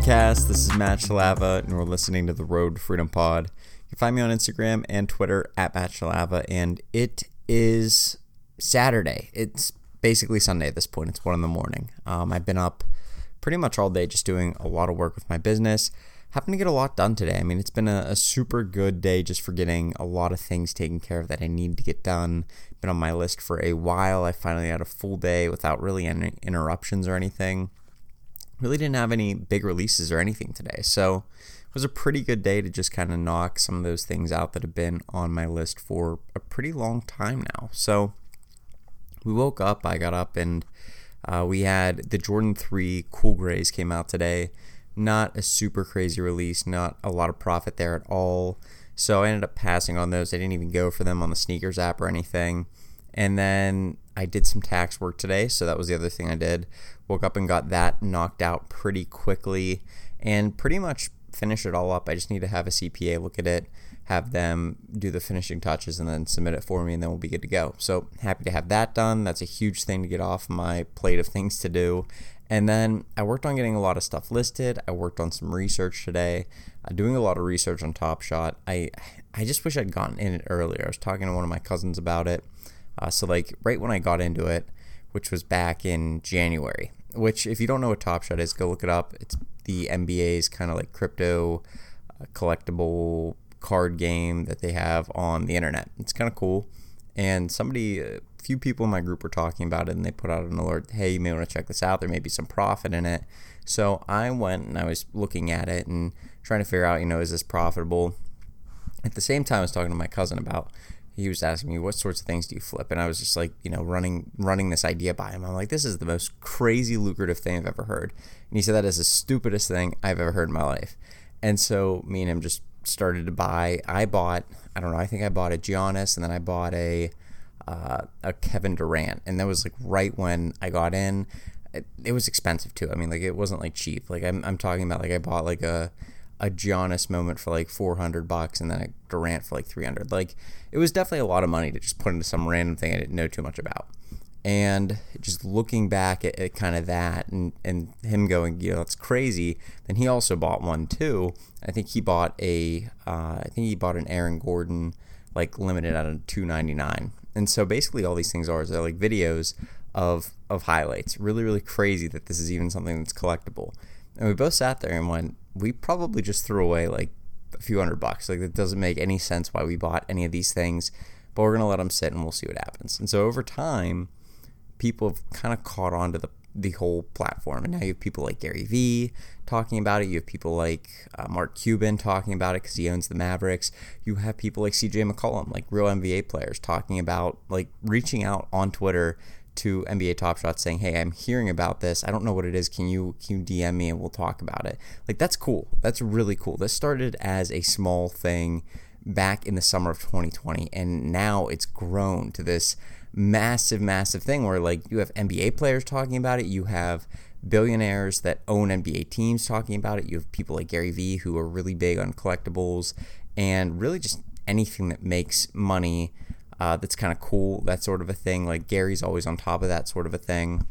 Podcast? This is Matt Shalava, and we're listening to the Road Freedom Pod. You can find me on Instagram and Twitter at Matt Shalava, and it is Saturday. It's basically Sunday at this point. It's one in the morning. Um, I've been up pretty much all day just doing a lot of work with my business. Happened to get a lot done today. I mean, it's been a, a, super good day just for getting a lot of things taken care of that I need to get done. Been on my list for a while. I finally had a full day without really any interruptions or anything really didn't have any big releases or anything today. So it was a pretty good day to just kind of knock some of those things out that have been on my list for a pretty long time now. So we woke up, I got up, and uh, we had the Jordan 3 Cool Grays came out today. Not a super crazy release, not a lot of profit there at all. So I ended up passing on those. I didn't even go for them on the SNKRS app or anything. And then I did some tax work today, so that was the other thing I did. Woke up and got that knocked out pretty quickly and pretty much finish it all up. I just need to have a CPA look at it, have them do the finishing touches, and then submit it for me, and then we'll be good to go. So happy to have that done. That's a huge thing to get off my plate of things to do. And then I worked on getting a lot of stuff listed. I worked on some research today, doing a lot of research on Top Shot. I I just wish I'd gotten in it earlier. I was talking to one of my cousins about it. Uh, so like right when I got into it, which was back in January. Which, if you don't know what Top Shot is, go look it up. It's the NBA's kind of like crypto uh, collectible card game that they have on the internet. It's kind of cool. And somebody, a few people in my group were talking about it, and they put out an alert. Hey, you may want to check this out. There may be some profit in it. So I went and I was looking at it and trying to figure out, you know, is this profitable? At the same time, I was talking to my cousin about he was asking me what sorts of things do you flip? And i was just like you know running running this idea by him. I'm like this is the most crazy lucrative thing i've ever heard. And he said that is the stupidest thing i've ever heard in my life. And so me and him just started to buy i bought i don't know i think i bought a giannis and then i bought a uh, a kevin durant. And that was like right when i got in. It, it was expensive too. I mean like it wasn't like cheap. Like i'm, I'm talking about like i bought like a a Giannis moment for like 400 bucks and then a Durant for like 300. Like it was definitely a lot of money to just put into some random thing I didn't know too much about. And just looking back at, at kind of that and, and him going, you know, that's crazy. Then he also bought one too. I think he bought a, uh, I think he bought an Aaron Gordon like limited out of 299. And so basically all these things are is they're like videos of of highlights. Really, really crazy that this is even something that's collectible. And we both sat there and went, we probably just threw away like a few hundred bucks. Like it doesn't make any sense why we bought any of these things, but we're gonna let them sit and we'll see what happens. And so over time, people have kind of caught on to the the whole platform, and now you have people like Gary Vee talking about it. You have people like uh, Mark Cuban talking about it because he owns the Mavericks. You have people like CJ McCollum, like real NBA players, talking about like reaching out on Twitter to NBA Top Shot saying, "Hey, I'm hearing about this. I don't know what it is. Can you can you DM me and we'll talk about it?" Like that's cool. That's really cool. This started as a small thing back in the summer of 2020 and now it's grown to this massive massive thing where like you have NBA players talking about it, you have billionaires that own NBA teams talking about it, you have people like Gary Vee who are really big on collectibles and really just anything that makes money uh, that's kind of cool, that sort of a thing. Like Gary's always on top of that sort of a thing.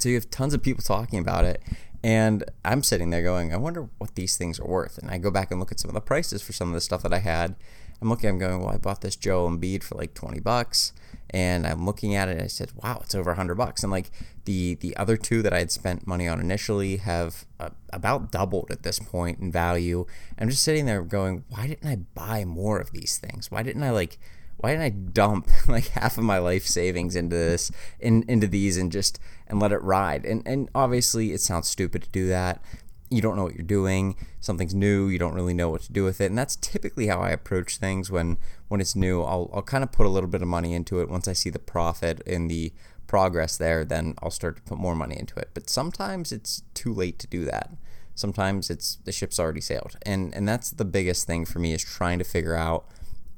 So you have tons of people talking about it. And I'm sitting there going, I wonder what these things are worth. And I go back and look at some of the prices for some of the stuff that I had. I'm looking, I'm going, well, I bought this Joel Embiid for like 20 bucks. And I'm looking at it and I said, wow, it's over 100 bucks. And like the, the other two that I had spent money on initially have uh, about doubled at this point in value. I'm just sitting there going, why didn't I buy more of these things? Why didn't I like why didn't I dump like half of my life savings into this in, into these and just and let it ride? And and obviously it sounds stupid to do that. You don't know what you're doing. Something's new. You don't really know what to do with it. And that's typically how I approach things when when it's new. I'll I'll kind of put a little bit of money into it. Once I see the profit and the progress there, then I'll start to put more money into it. But sometimes it's too late to do that. Sometimes it's the ship's already sailed. And and that's the biggest thing for me is trying to figure out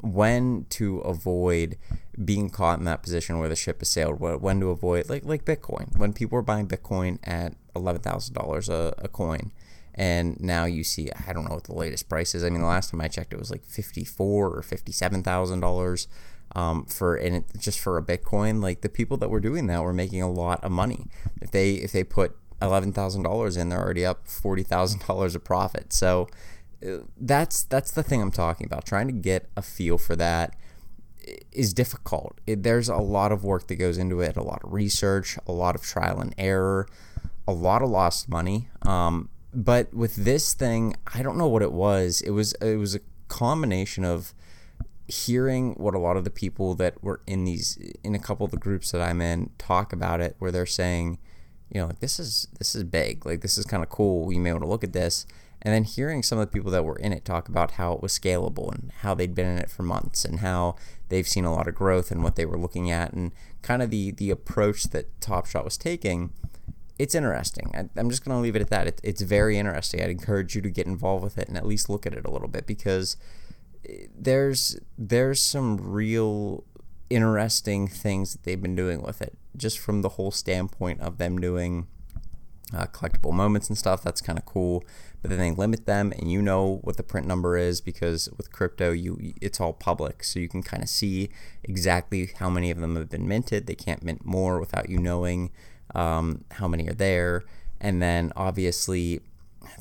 when to avoid being caught in that position where the ship has sailed, when to avoid like like Bitcoin. When people were buying Bitcoin at eleven thousand dollars a coin, and now you see I don't know what the latest price is. I mean, the last time I checked, it was like fifty four or fifty seven thousand dollars um, for and it, just for a Bitcoin. Like the people that were doing that were making a lot of money. If they if they put eleven thousand dollars in, they're already up forty thousand dollars of profit. So that's that's the thing I'm talking about. Trying to get a feel for that is difficult. It, there's a lot of work that goes into it, a lot of research, a lot of trial and error, a lot of lost money. Um, but with this thing, I don't know what it was. It was it was a combination of hearing what a lot of the people that were in these in a couple of the groups that I'm in talk about it, where they're saying, you know, like this is this is big, like this is kind of cool. You may want to look at this, and then hearing some of the people that were in it talk about how it was scalable and how they'd been in it for months and how they've seen a lot of growth and what they were looking at and kind of the the approach that Top Shot was taking. It's interesting. I, am just going to leave it at that. It, it's very interesting. I'd encourage you to get involved with it and at least look at it a little bit because eh, there's there's some real interesting things that they've been doing with it just from the whole standpoint of them doing uh, collectible moments and stuff that's kind of cool. But then they limit them and you know what the print number is because with crypto you it's all public. So you can kind of see exactly how many of them have been minted. They can't mint more without you knowing um, how many are there. And then obviously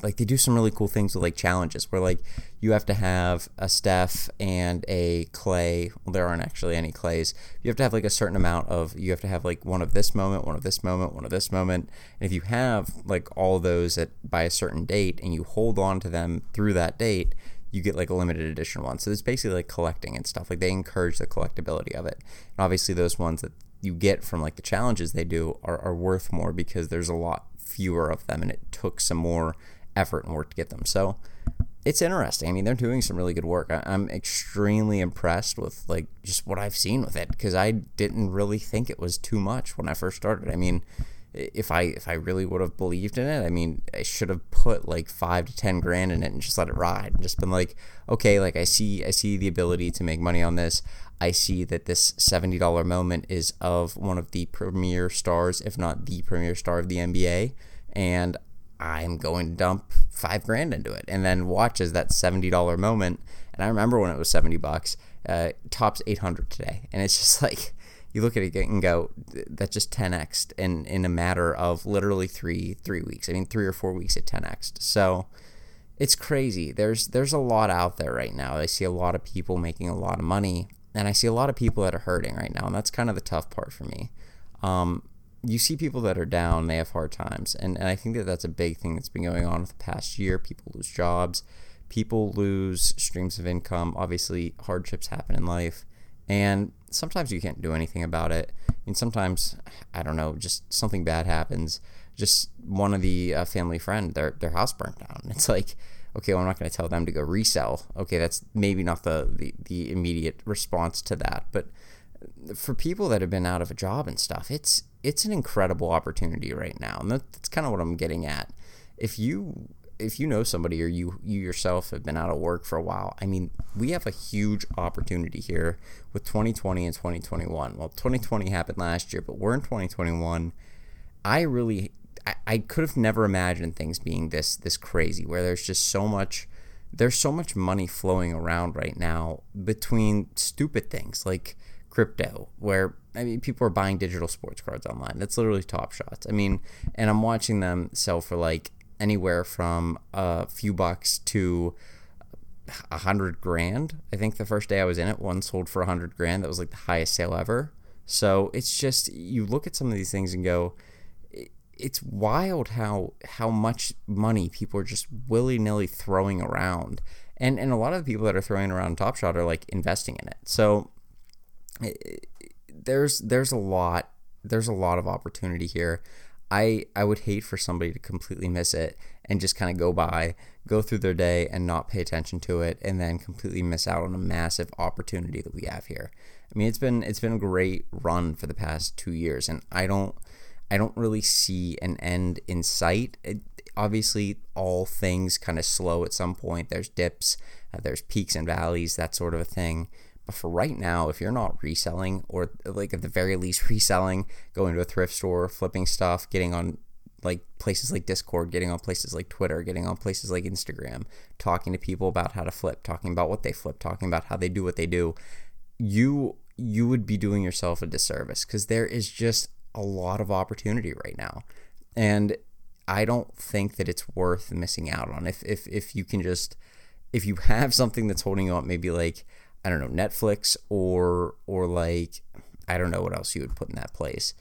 like they do some really cool things with like challenges where like you have to have a Steph and a Clay. Well, there aren't actually any Clays. You have to have like a certain amount of. You have to have like one of this moment, one of this moment, one of this moment. And if you have like all those at by a certain date and you hold on to them through that date, you get like a limited edition one. So it's basically like collecting and stuff. Like they encourage the collectability of it. And obviously those ones that you get from like the challenges they do are, are worth more because there's a lot fewer of them and it took some more effort and work to get them. So it's interesting. I mean, they're doing some really good work. I, am extremely impressed with like just what I've seen with it because I didn't really think it was too much when I first started. I mean, if I if I really would have believed in it, I mean, I should have put like five to ten grand in it and just let it ride and just been like, okay, like I see I see the ability to make money on this. I see that this seventy dollar moment is of one of the premier stars, if not the premier star of the NBA, and I'm going to dump five grand into it, and then watches that seventy dollar moment. And I remember when it was seventy bucks, uh, tops eight hundred today, and it's just like you look at it and go, that's just ten x in in a matter of literally three three weeks. I mean, three or four weeks at ten x. So it's crazy. There's there's a lot out there right now. I see a lot of people making a lot of money, and I see a lot of people that are hurting right now, and that's kind of the tough part for me. Um, you see people that are down, they have hard times. And, and I think that that's a big thing that's been going on with the past year. People lose jobs, people lose streams of income. Obviously, hardships happen in life. And sometimes you can't do anything about it. And sometimes, I don't know, just something bad happens. Just one of the uh, family friend, their, their house burnt down. It's like, okay, well, I'm not going to tell them to go resell. Okay, that's maybe not the, the, the immediate response to that. But for people that have been out of a job and stuff, it's it's an incredible opportunity right now, and that's kind of what I'm getting at. If you if you know somebody or you you yourself have been out of work for a while, I mean, we have a huge opportunity here with 2020 and 2021. Well, 2020 happened last year, but we're in 2021. I really I, I could have never imagined things being this this crazy where there's just so much there's so much money flowing around right now between stupid things like crypto where I mean people are buying digital sports cards online. That's literally top shots. I mean, and I'm watching them sell for like anywhere from a few bucks to a hundred grand. I think the first day I was in it, one sold for a hundred grand. That was like the highest sale ever. So it's just you look at some of these things and go, it's wild how how much money people are just willy nilly throwing around, and and a lot of the people that are throwing around Top Shot are like investing in it. So there's there's a lot there's a lot of opportunity here. I I would hate for somebody to completely miss it and just kind of go by, go through their day and not pay attention to it and then completely miss out on a massive opportunity that we have here. I mean, it's been it's been a great run for the past 2 years and I don't I don't really see an end in sight. It, obviously all things kind of slow at some point. There's dips, uh, there's peaks and valleys, that sort of a thing. For right now, if you're not reselling or like at the very least reselling, going to a thrift store, flipping stuff, getting on like places like Discord, getting on places like Twitter, getting on places like Instagram, talking to people about how to flip, talking about what they flip, talking about how they do what they do, you you would be doing yourself a disservice because there is just a lot of opportunity right now. And I don't think that it's worth missing out on. If if if you can just if you have something that's holding you up, maybe like I don't know Netflix or or like I don't know what else you would put in that place.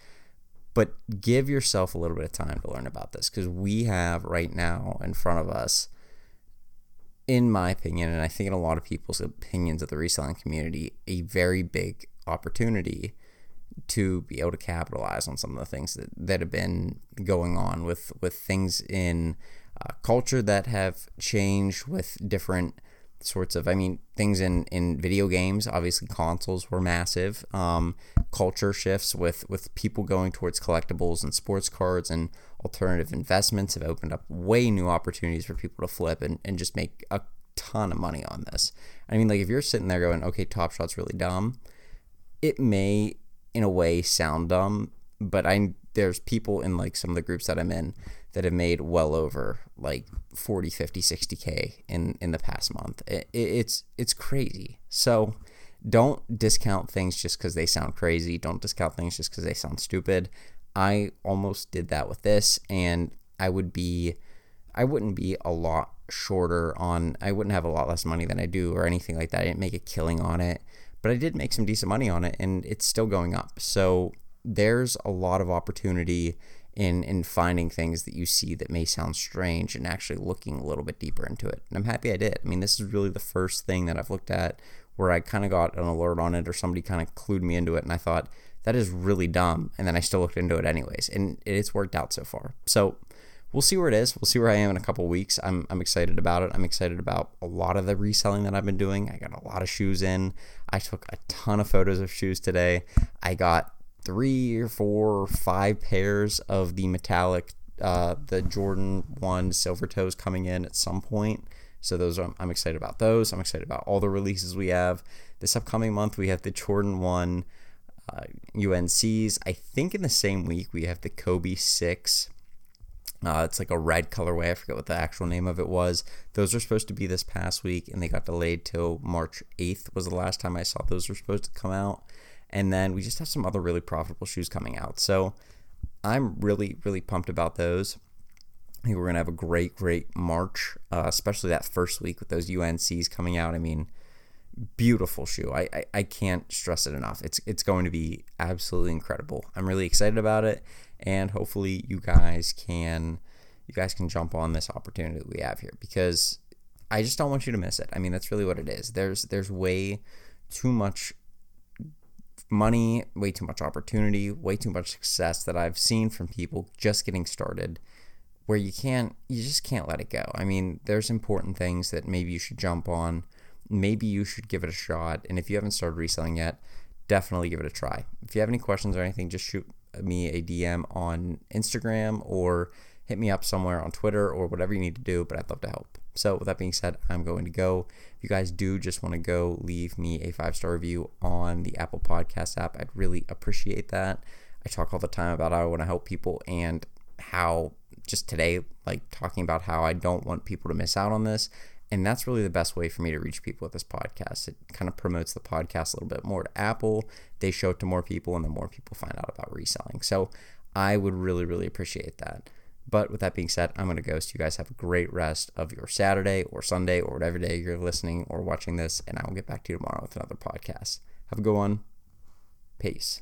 But give yourself a little bit of time to learn about this because we have right now in front of us, in my opinion, and I think in a lot of people's opinions of the reselling community, a very big opportunity to be able to capitalize on some of the things that, that have been going on with with things in uh, culture that have changed with different sorts of i mean things in in video games obviously consoles were massive. Um, culture shifts with with people going towards collectibles and sports cards and alternative investments have opened up way new opportunities for people to flip and, and just make a ton of money on this. I mean like if you're sitting there going okay top shot's really dumb it may in a way sound dumb, but I there's people in like some of the groups that I'm in that have made well over like 40, 50, 60k in in the past month. It, it's it's crazy. So don't discount things just because they sound crazy. Don't discount things just because they sound stupid. I almost did that with this, and I would be, I wouldn't be a lot shorter on. I wouldn't have a lot less money than I do or anything like that. I didn't make a killing on it but I did make some decent money on it and it's still going up. So there's a lot of opportunity in in finding things that you see that may sound strange and actually looking a little bit deeper into it. And I'm happy I did. I mean, this is really the first thing that I've looked at where I kind of got an alert on it or somebody kind of clued me into it and I thought that is really dumb and then I still looked into it anyways and it's worked out so far. So we'll see where it is. We'll see where I am in a couple weeks. I'm, I'm excited about it. I'm excited about a lot of the reselling that I've been doing. I got a lot of shoes in. I took a ton of photos of shoes today. I got three or four or five pairs of the metallic, uh, the Jordan 1 silver toes coming in at some point. So those are, I'm excited about those. I'm excited about all the releases we have. This upcoming month we have the Jordan 1 uh, UNCs. I think in the same week we have the Kobe 6 uh, it's like a red colorway. I forget what the actual name of it was. Those were supposed to be this past week, and they got delayed till March 8th. Was the last time I saw those were supposed to come out. And then we just have some other really profitable shoes coming out. So I'm really, really pumped about those. I think we're gonna have a great, great March, uh, especially that first week with those UNCs coming out. I mean, beautiful shoe. I, I, I can't stress it enough. It's it's going to be absolutely incredible. I'm really excited about it and hopefully you guys can you guys can jump on this opportunity that we have here because I just don't want you to miss it. I mean, that's really what it is. There's there's way too much money, way too much opportunity, way too much success that I've seen from people just getting started where you can't you just can't let it go. I mean, there's important things that maybe you should jump on. Maybe you should give it a shot. And if you haven't started reselling yet, definitely give it a try. If you have any questions or anything, just shoot me a DM on Instagram or hit me up somewhere on Twitter or whatever you need to do, but I'd love to help. So, with that being said, I'm going to go. If you guys do just want to go leave me a five star review on the Apple Podcast app, I'd really appreciate that. I talk all the time about how I want to help people and how just today, like talking about how I don't want people to miss out on this and that's really the best way for me to reach people with this podcast. It kind of promotes the podcast a little bit more to Apple. They show it to more people, and the more people find out about reselling. So I would really, really appreciate that. But with that being said, I'm going to go. So you guys have a great rest of your Saturday or Sunday or whatever day you're listening or watching this. And I will get back to you tomorrow with another podcast. Have a good one. Peace.